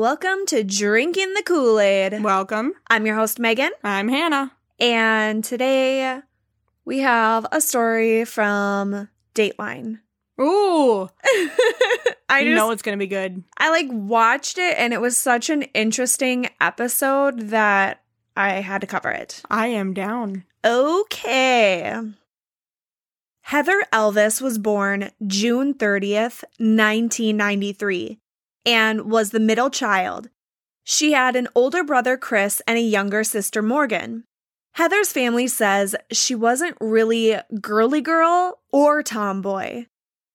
Welcome to Drinking the Kool Aid. Welcome. I'm your host, Megan, I'm Hannah. and today we have a story from Dateline. Ooh. I you just, know it's going to be good. I like watched it and it was such an interesting episode that I had to cover it. I am down. Okay. Heather Elvis was born June 30th, 1993, and was the middle child. She had an older brother, Chris, and a younger sister, Morgan. Heather's family says she wasn't really girly girl or tomboy.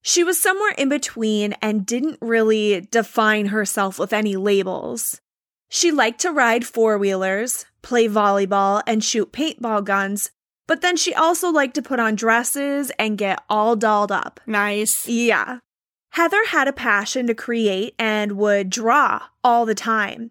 She was somewhere in between and didn't really define herself with any labels. She liked to ride four wheelers, play volleyball, and shoot paintball guns, but then she also liked to put on dresses and get all dolled up. Nice. Yeah. Heather had a passion to create and would draw all the time.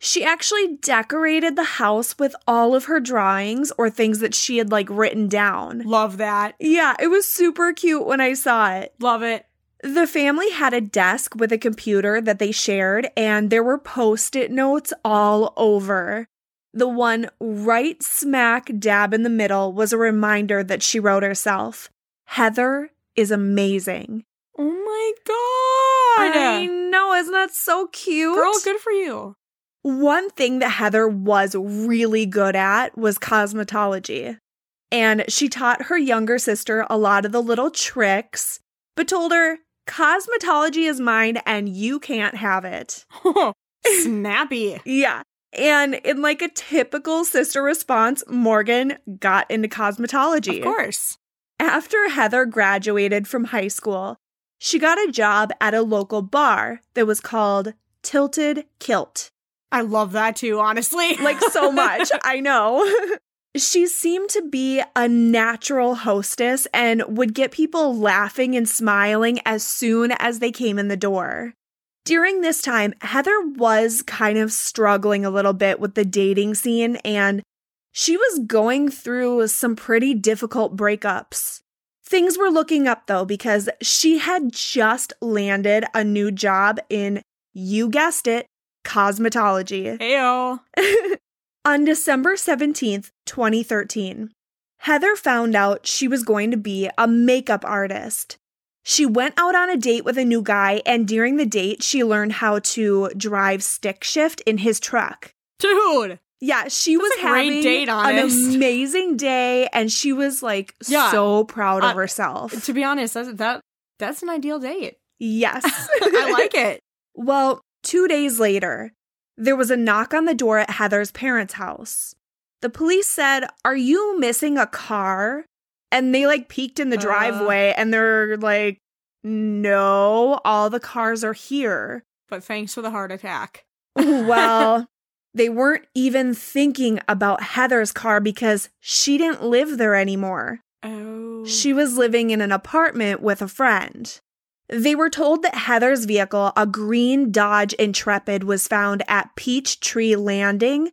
She actually decorated the house with all of her drawings or things that she had like written down. Love that. Yeah, it was super cute when I saw it. Love it. The family had a desk with a computer that they shared, and there were post it notes all over. The one right smack dab in the middle was a reminder that she wrote herself Heather is amazing. Oh my god. I know, isn't that so cute? Girl, good for you. One thing that Heather was really good at was cosmetology. And she taught her younger sister a lot of the little tricks, but told her, Cosmetology is mine and you can't have it. Snappy. Yeah. And in like a typical sister response, Morgan got into cosmetology. Of course. After Heather graduated from high school, she got a job at a local bar that was called Tilted Kilt. I love that too, honestly. like so much. I know. she seemed to be a natural hostess and would get people laughing and smiling as soon as they came in the door. During this time, Heather was kind of struggling a little bit with the dating scene and she was going through some pretty difficult breakups. Things were looking up though because she had just landed a new job in, you guessed it, cosmetology. Heyo. On December 17th, 2013, Heather found out she was going to be a makeup artist. She went out on a date with a new guy, and during the date, she learned how to drive stick shift in his truck. Dude. Yeah, she was a great having date, an amazing day, and she was like Yeah. so proud of Uh, herself. To be honest, that's that that's an ideal date. yes. I like it. Well, two days later, there was a knock on the door at Heather's parents' house. The police said, Are you missing a car? And they like peeked in the Uh. driveway and they're like, No, all the cars are here. But thanks for the heart attack. well, they weren't even thinking about Heather's car because she didn't live there anymore. Oh. She was living in an apartment with a friend. They were told that Heather's vehicle, a green Dodge Intrepid, was found at Peachtree Landing,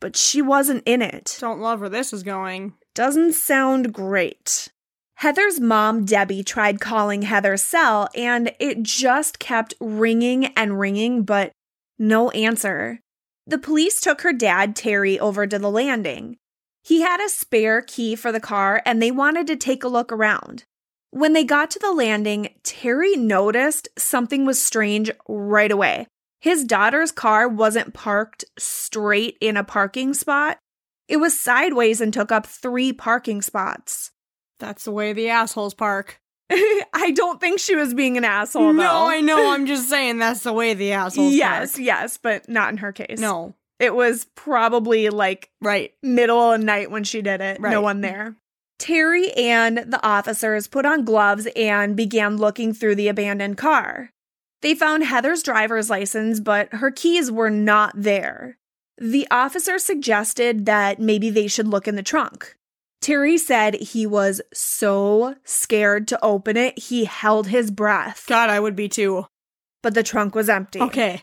but she wasn't in it. don't love where this is going. Doesn't sound great. Heather's mom, Debbie, tried calling Heather's cell and it just kept ringing and ringing, but no answer. The police took her dad, Terry, over to the landing. He had a spare key for the car and they wanted to take a look around. When they got to the landing, Terry noticed something was strange right away. His daughter's car wasn't parked straight in a parking spot. It was sideways and took up three parking spots. That's the way the assholes park. I don't think she was being an asshole, no, though. I know. I'm just saying that's the way the assholes are. yes, park. yes, but not in her case. No. It was probably like Right. middle of night when she did it. No one there. Terry and the officers put on gloves and began looking through the abandoned car. They found Heather's driver's license, but her keys were not there. The officer suggested that maybe they should look in the trunk. Terry said he was so scared to open it, he held his breath, God, I would be too. but the trunk was empty. Okay.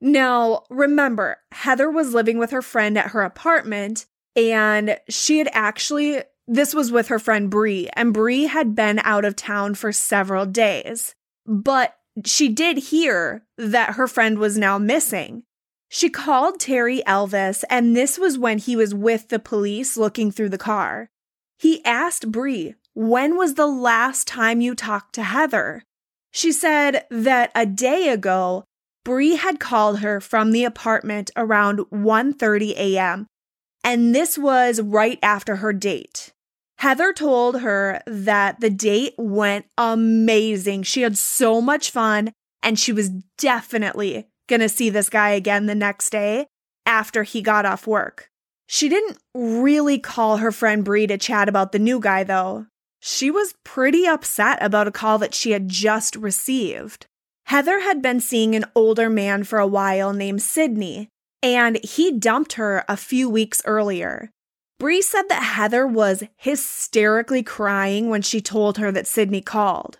Now, remember, Heather was living with her friend at her apartment, and she had actually, this was with her friend Bree, and Bree had been out of town for several days. But she did hear that her friend was now missing. She called Terry Elvis, and this was when he was with the police looking through the car. He asked Bree, When was the last time you talked to Heather? She said that a day ago, Bree had called her from the apartment around 1:30 a.m. and this was right after her date. Heather told her that the date went amazing. She had so much fun and she was definitely going to see this guy again the next day after he got off work. She didn't really call her friend Bree to chat about the new guy though. She was pretty upset about a call that she had just received. Heather had been seeing an older man for a while named Sidney, and he dumped her a few weeks earlier. Bree said that Heather was hysterically crying when she told her that Sidney called.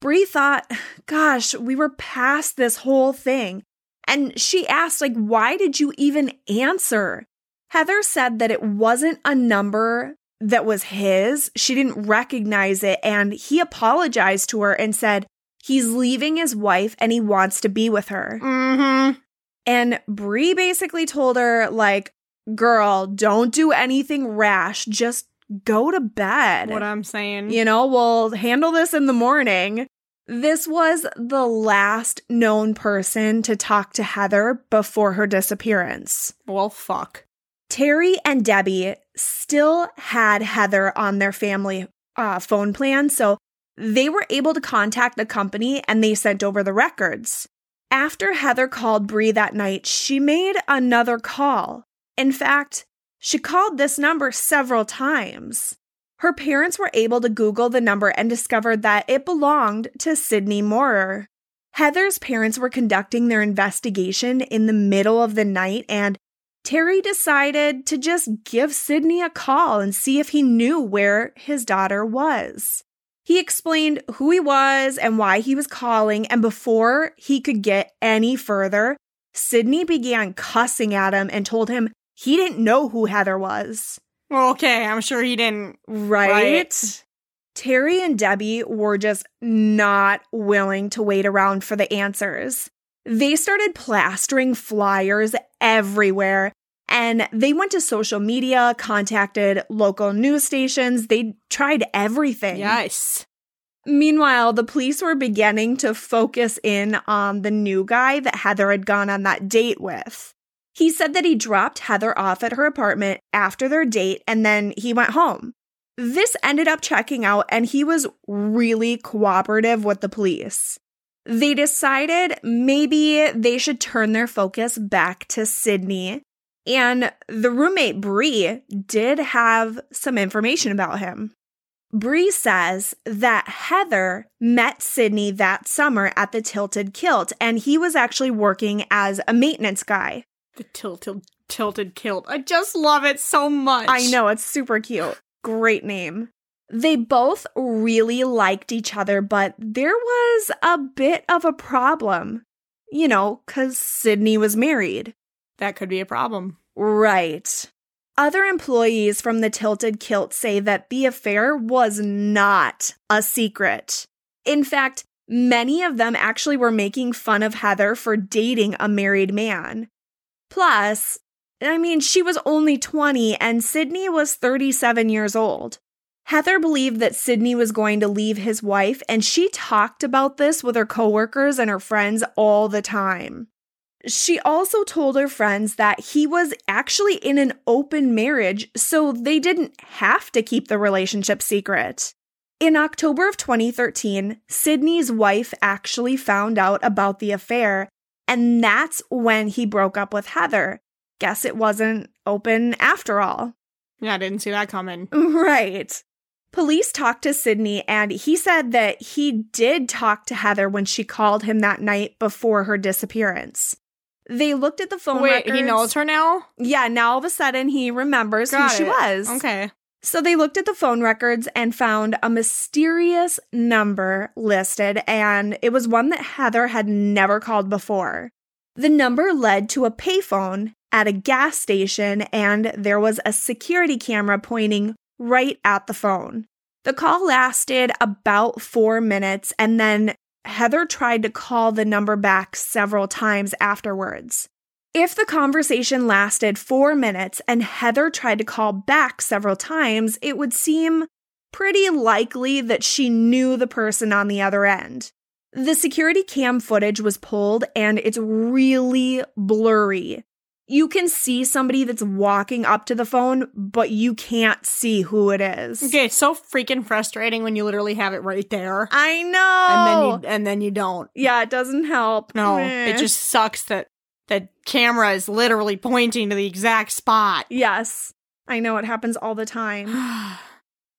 Bree thought, gosh, we were past this whole thing. And she asked, like, why did you even answer? Heather said that it wasn't a number that was his. She didn't recognize it. And he apologized to her and said he's leaving his wife and he wants to be with her. Mm-hmm. And Bree basically told her, like, girl, don't do anything rash. Just go to bed. What I'm saying. You know, we'll handle this in the morning. This was the last known person to talk to Heather before her disappearance. Well, fuck. Terry and Debbie still had Heather on their family uh, phone plan, so they were able to contact the company and they sent over the records. After Heather called Bree that night, she made another call. In fact, she called this number several times. Her parents were able to Google the number and discovered that it belonged to Sidney Moorer. Heather's parents were conducting their investigation in the middle of the night, and Terry decided to just give Sidney a call and see if he knew where his daughter was. He explained who he was and why he was calling, and before he could get any further, Sidney began cussing at him and told him he didn't know who Heather was. Well, okay, I'm sure he didn't. Right? Right. Terry and Debbie were just not willing to wait around for the answers. They started plastering flyers everywhere and they went to social media, contacted local news stations. They tried everything. Yes. Meanwhile, the police were beginning to focus in on the new guy that Heather had gone on that date with. He said that he dropped Heather off at her apartment after their date and then he went home. This ended up checking out and he was really cooperative with the police. They decided maybe they should turn their focus back to Sidney. And the roommate, Bree, did have some information about him. Bree says that Heather met Sidney that summer at the Tilted Kilt, and he was actually working as a maintenance guy. The tilted tilted kilt. I just love it so much. I know, it's super cute. Great name. They both really liked each other, but there was a bit of a problem. You know, because Sidney was married. That could be a problem. Right. Other employees from the Tilted Kilt say that the affair was not a secret. In fact, many of them actually were making fun of Heather for dating a married man. Plus, I mean, she was only 20 and Sidney was 37 years old. Heather believed that Sidney was going to leave his wife, and she talked about this with her coworkers and her friends all the time. She also told her friends that he was actually in an open marriage, so they didn't have to keep the relationship secret. In October of 2013, Sidney's wife actually found out about the affair, and that's when he broke up with Heather. Guess it wasn't open after all. Yeah, I didn't see that coming. Right. Police talked to Sidney, and he said that he did talk to Heather when she called him that night before her disappearance. They looked at the phone Wait, records. he knows her now? Yeah, now all of a sudden he remembers Got who she was. Okay. So they looked at the phone records and found a mysterious number listed, and it was one that Heather had never called before. The number led to a payphone at a gas station, and there was a security camera pointing right at the phone. The call lasted about four minutes, and then Heather tried to call the number back several times afterwards. If the conversation lasted four minutes and Heather tried to call back several times, it would seem pretty likely that she knew the person on the other end. The security cam footage was pulled and it's really blurry. You can see somebody that's walking up to the phone, but you can't see who it is. Okay, it's so freaking frustrating when you literally have it right there. I know. And then you and then you don't. yeah, it doesn't help. No, Meh. it just sucks that the camera is literally pointing to the exact spot. Yes, I know it happens all the time.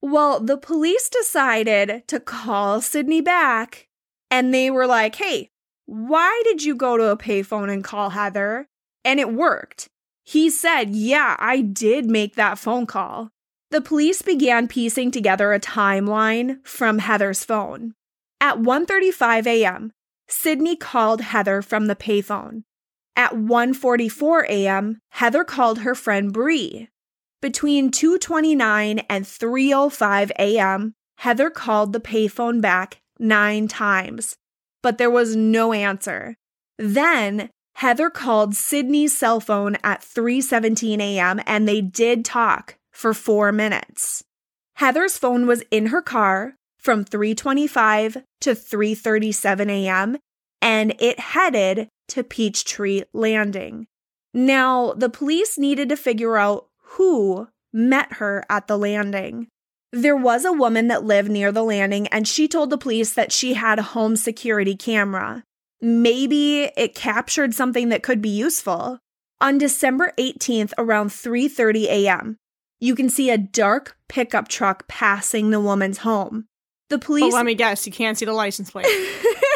Well, the police decided to call Sidney back and they were like, hey, why did you go to a payphone and call Heather? And it worked. He said, yeah, I did make that phone call. The police began piecing together a timeline from Heather's phone. At 1:35 a.m., Sidney called Heather from the payphone. At 1:44 a.m., Heather called her friend Bree. Between 2:29 and 3:05 a.m., Heather called the payphone back 9 times, but there was no answer. Then Heather called Sidney's cell phone at 3:17 a.m. and they did talk for 4 minutes. Heather's phone was in her car from 3:25 to 3:37 a.m. and it headed to Peachtree Landing. Now, the police needed to figure out who met her at the landing. There was a woman that lived near the landing and she told the police that she had a home security camera. Maybe it captured something that could be useful. On December 18th around 3:30 a.m., you can see a dark pickup truck passing the woman's home. The But police let me guess, you can't see the license plate.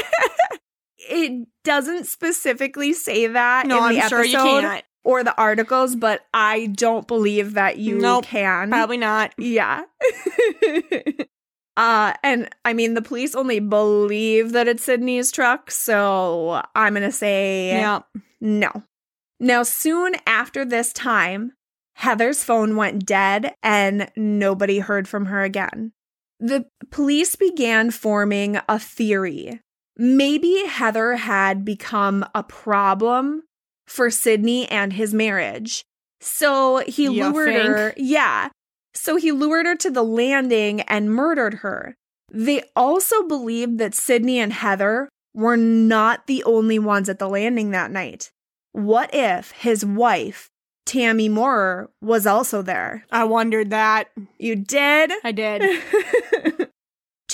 it doesn't specifically say that No, in I'm the sure you episode can't. or the articles, but I don't believe that you Nope, can. Probably not. Yeah. uh and I mean the police only believe that it's Sidney's truck, so I'm going to say Yeah. no. Now soon after this time, Heather's phone went dead and nobody heard from her again. The police began forming a theory. Maybe Heather had become a problem for Sidney and his marriage. So he You lured think? her. Yeah. So he lured her to the landing and murdered her. They also believed that Sidney and Heather were not the only ones at the landing that night. What if his wife, Tammy Moorer, was also there? I wondered that. You did? I did.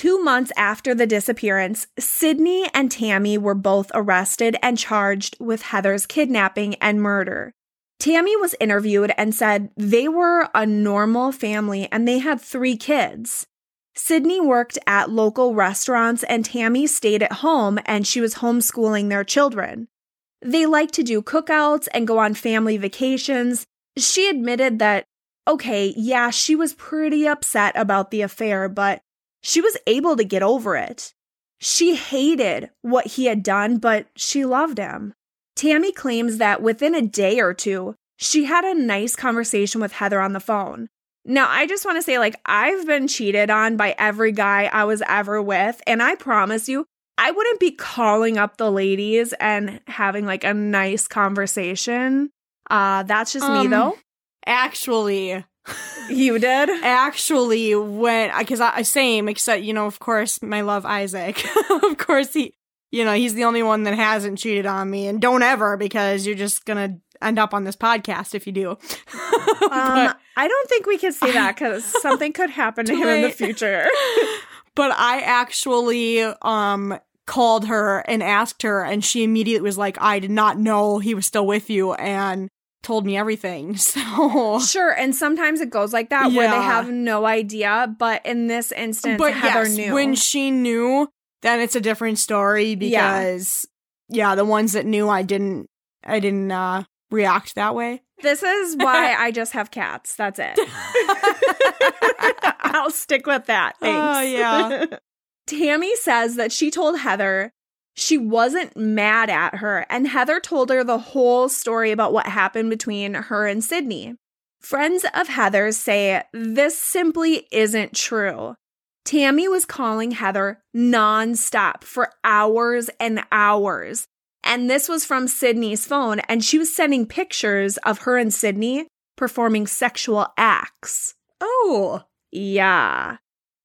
Two months after the disappearance, Sidney and Tammy were both arrested and charged with Heather's kidnapping and murder. Tammy was interviewed and said they were a normal family and they had three kids. Sidney worked at local restaurants and Tammy stayed at home and she was homeschooling their children. They liked to do cookouts and go on family vacations. She admitted that, okay, yeah, she was pretty upset about the affair, but she was able to get over it. She hated what he had done, but she loved him. Tammy claims that within a day or two, she had a nice conversation with Heather on the phone. Now, I just want to say, like, I've been cheated on by every guy I was ever with, and I promise you, I wouldn't be calling up the ladies and having like a nice conversation. Uh, that's just me Um, though. Actually, You did? actually, when because I same except you know, of course, my love Isaac. of course, he, you know, he's the only one that hasn't cheated on me, and don't ever because you're just gonna end up on this podcast if you do. Um, but, I don't think we can say that because something could happen to him in the future. but I actually um called her and asked her, and she immediately was like, "I did not know he was still with you," and told me everything. So. Sure, and sometimes it goes like that where they have no idea, but in this instance, but Heather yes, knew. when she knew, then it's a different story Yeah. because yeah. the ones that knew I didn't I didn't uh react that way. this is why I just have cats. That's it. I'll stick with that. Thanks. Oh, yeah. Tammy says that she told Heather she wasn't mad at her, and Heather told her the whole story about what happened between her and Sidney. Friends of Heather's say this simply isn't true. Tammy was calling Heather nonstop for hours and hours. And this was from Sidney's phone, and she was sending pictures of her and Sidney performing sexual acts. Oh. Yeah.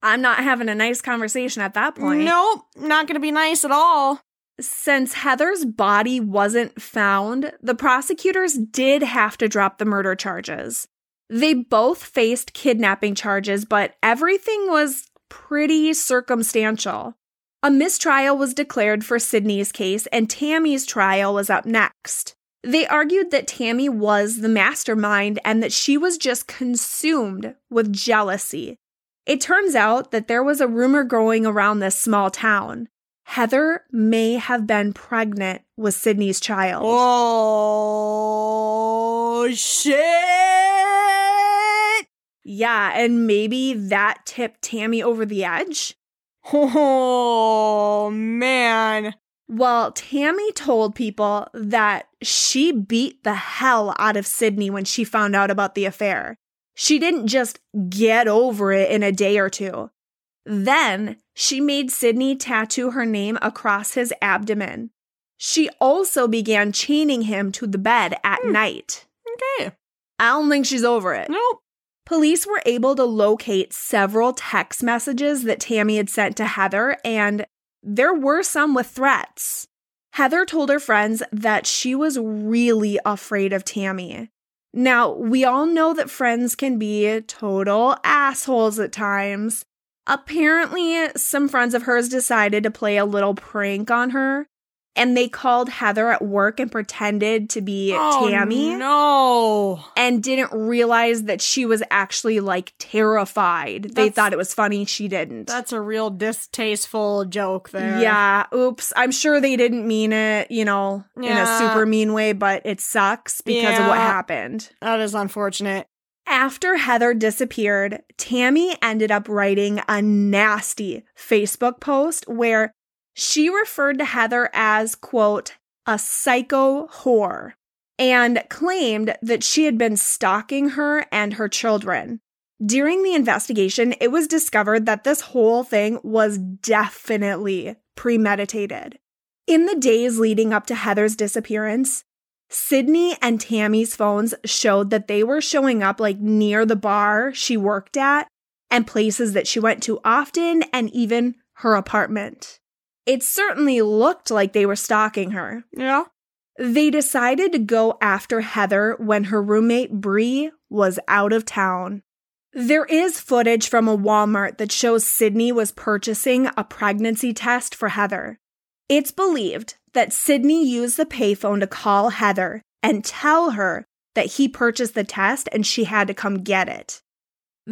I'm not having a nice conversation at that point. Nope, not gonna be nice at all. Since Heather's body wasn't found, the prosecutors did have to drop the murder charges. They both faced kidnapping charges, but everything was pretty circumstantial. A mistrial was declared for Sidney's case, and Tammy's trial was up next. They argued that Tammy was the mastermind and that she was just consumed with jealousy. It turns out that there was a rumor going around this small town. Heather may have been pregnant with Sidney's child. Oh, shit! Yeah, and maybe that tipped Tammy over the edge? Oh, man. Well, Tammy told people that she beat the hell out of Sidney when she found out about the affair. She didn't just get over it in a day or two. Then she made Sidney tattoo her name across his abdomen. She also began chaining him to the bed at Hmm. night. Okay. I don't think she's over it. Nope. Police were able to locate several text messages that Tammy had sent to Heather, and there were some with threats. Heather told her friends that she was really afraid of Tammy. Now, we all know that friends can be total assholes at times. Apparently, some friends of hers decided to play a little prank on her, and they called Heather at work and pretended to be Oh, Tammy No. and didn't realize that she was actually like terrified. they thought it was funny, she didn't. That's a real distasteful joke there. yeah, oops. I'm sure they didn't mean it, you know, in a super mean way, but it sucks because of what happened. That is unfortunate. After Heather disappeared, Tammy ended up writing a nasty Facebook post where she referred to Heather as, quote, a psycho whore, and claimed that she had been stalking her and her children. During the investigation, it was discovered that this whole thing was definitely premeditated. In the days leading up to Heather's disappearance, Sidney and Tammy's phones showed that they were showing up like near the bar she worked at and places that she went to often and even her apartment. It certainly looked like they were stalking her. Yeah. They decided to go after Heather when her roommate Bree was out of town. There is footage from a Walmart that shows Sidney was purchasing a pregnancy test for Heather. It's believed that Sidney used the payphone to call Heather and tell her that he purchased the test and she had to come get it.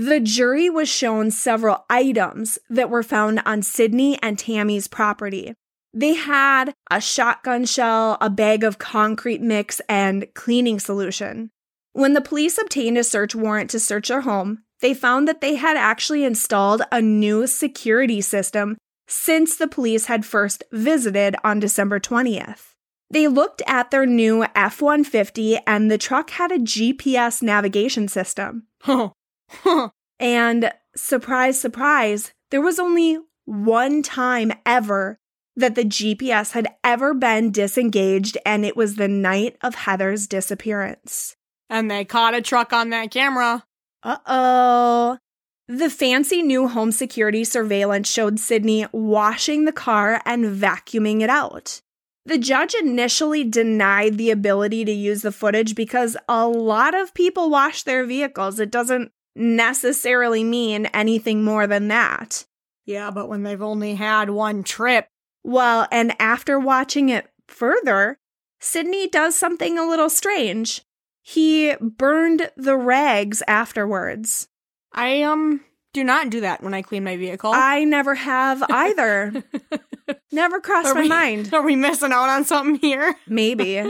The jury was shown several items that were found on Sidney and Tammy's property. They had a shotgun shell, a bag of concrete mix, and cleaning solution. When the police obtained a search warrant to search their home, they found that they had actually installed a new security system since the police had first visited on December 20th. They looked at their new F 150 and the truck had a GPS navigation system. Huh. Huh. And surprise, surprise, there was only one time ever that the GPS had ever been disengaged, and it was the night of Heather's disappearance. And they caught a truck on that camera. Uh oh. The fancy new home security surveillance showed Sidney washing the car and vacuuming it out. The judge initially denied the ability to use the footage because a lot of people wash their vehicles. It doesn't necessarily mean anything more than that. Yeah, but when they've only had one trip. Well, and after watching it further, Sidney does something a little strange. He burned the rags afterwards. I um do not do that when I clean my vehicle. I never have either. never crossed Are my we- mind. Are we missing out on something here? Maybe.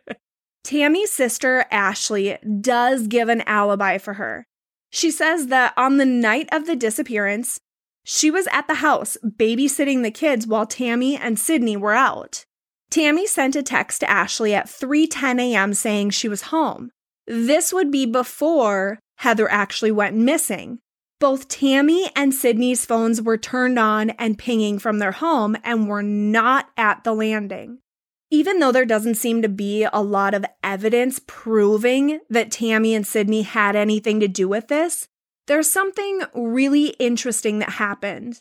Tammy's sister, Ashley, does give an alibi for her. She says that on the night of the disappearance, she was at the house babysitting the kids while Tammy and Sidney were out. Tammy sent a text to Ashley at 3:10 a.m. saying she was home. This would be before Heather actually went missing. Both Tammy and Sidney's phones were turned on and pinging from their home and were not at the landing. Even though there doesn't seem to be a lot of evidence proving that Tammy and Sidney had anything to do with this, there's something really interesting that happened.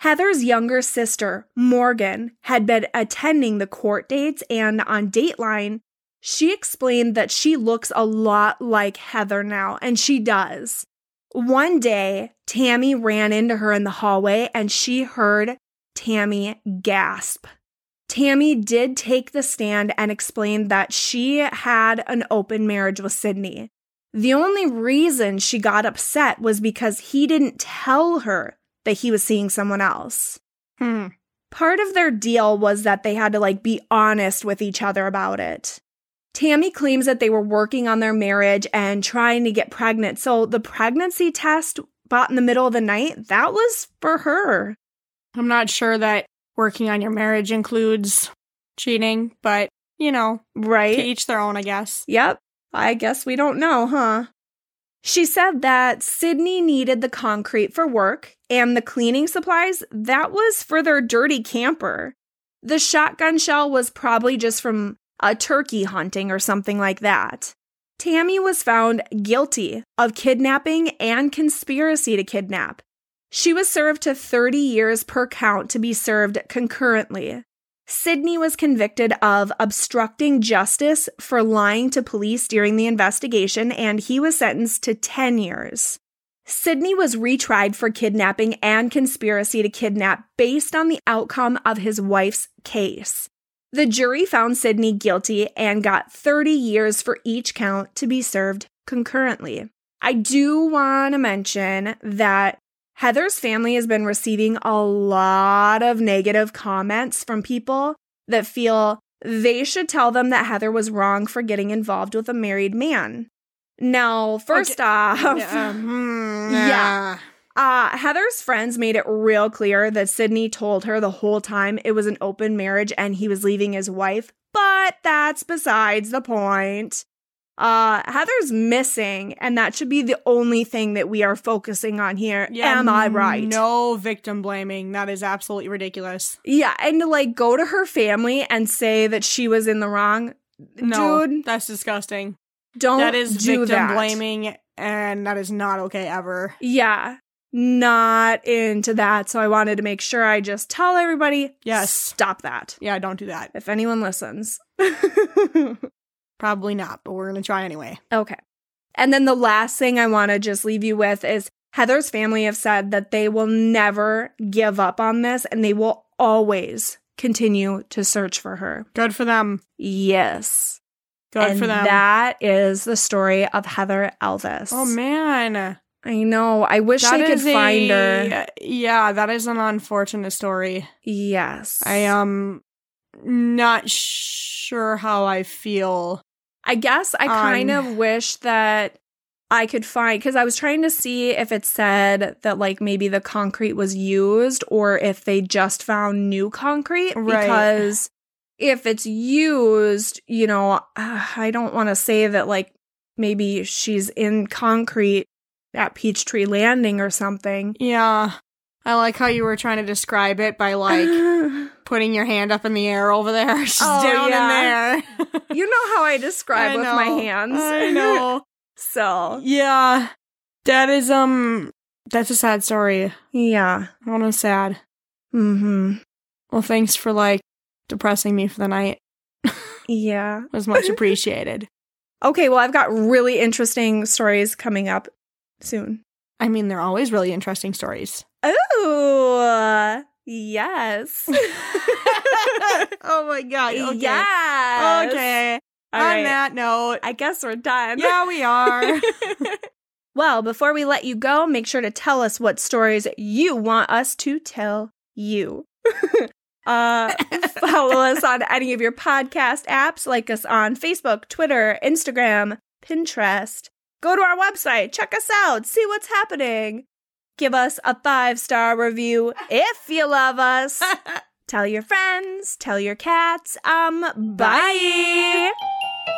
Heather's younger sister, Morgan, had been attending the court dates, and on Dateline, she explained that she looks a lot like Heather now, and she does. One day, Tammy ran into her in the hallway and she heard Tammy gasp. Tammy did take the stand and explained that she had an open marriage with Sidney. The only reason she got upset was because he didn't tell her that he was seeing someone else. Hmm. Part of their deal was that they had to like be honest with each other about it. Tammy claims that they were working on their marriage and trying to get pregnant. So the pregnancy test bought in the middle of the night, that was for her. I'm not sure that working on your marriage includes cheating, but you know, to Right? each their own, I guess. Yep. I guess we don't know, huh? She said that Sidney needed the concrete for work and the cleaning supplies, that was for their dirty camper. The shotgun shell was probably just from a turkey hunting or something like that. Tammy was found guilty of kidnapping and conspiracy to kidnap. She was served to 30 years per count to be served concurrently. Sidney was convicted of obstructing justice for lying to police during the investigation, and he was sentenced to 10 years. Sidney was retried for kidnapping and conspiracy to kidnap based on the outcome of his wife's case. The jury found Sidney guilty and got 30 years for each count to be served concurrently. I do want to mention that Heather's family has been receiving a lot of negative comments from people that feel they should tell them that Heather was wrong for getting involved with a married man. Now, first off, Yeah. hmm, Yeah. uh, Heather's friends made it real clear that Sidney told her the whole time it was an open marriage and he was leaving his wife, but that's besides the point. Uh, Heather's missing, and that should be the only thing that we are focusing on here. Yeah, Am I right? No victim blaming. That is absolutely ridiculous. Yeah, and to like go to her family and say that she was in the wrong, No, dude, that's disgusting. don't that is do victim that. blaming, and that is not okay ever. Yeah, not into that. So I wanted to make sure I just tell everybody, Yes. stop that. Yeah, don't do that. If anyone listens. Probably not, but we're gonna try anyway. okay. And then the last thing I want to just leave you with is Heather's family have said that they will never give up on this and they will always continue to search for her. Good for them. Yes. Good and for them. That is the story of Heather Elvis. oh man, I know. I wish that I could find a- her. Yeah, that is an unfortunate story. Yes. I am not sure how I feel. I guess I kind of wish that I could find because I was trying to see if it said that like maybe the concrete was used or if they just found new concrete Right. because if it's used, you know, uh, I don't want to say that like maybe she's in concrete at Peachtree Landing or something. Yeah, I like how you were trying to describe it by like putting your hand up in the air over there. She's Oh, down yeah. in there. you know how I describe I with my hands. I know. so, Yeah, that is um, that's a sad story. yeah. I want to sad. Mhm. Well, thanks for like depressing me for the night. Yeah. It was much appreciated. Okay, well, I've got really interesting stories coming up soon. I mean, they're always really interesting stories. Oh, yes. oh my god. Okay. Yes. Okay. All On right. that note, I guess we're done. yeah, we are. well, before we let you go, make sure to tell us what stories you want us to tell you. uh, follow us on any of your podcast apps, like us on Facebook, Twitter, Instagram, Pinterest. Go to our website, check us out, see what's happening. Give us a five star review if you love us. Tell your friends, tell your cats. Um, bye. Bye.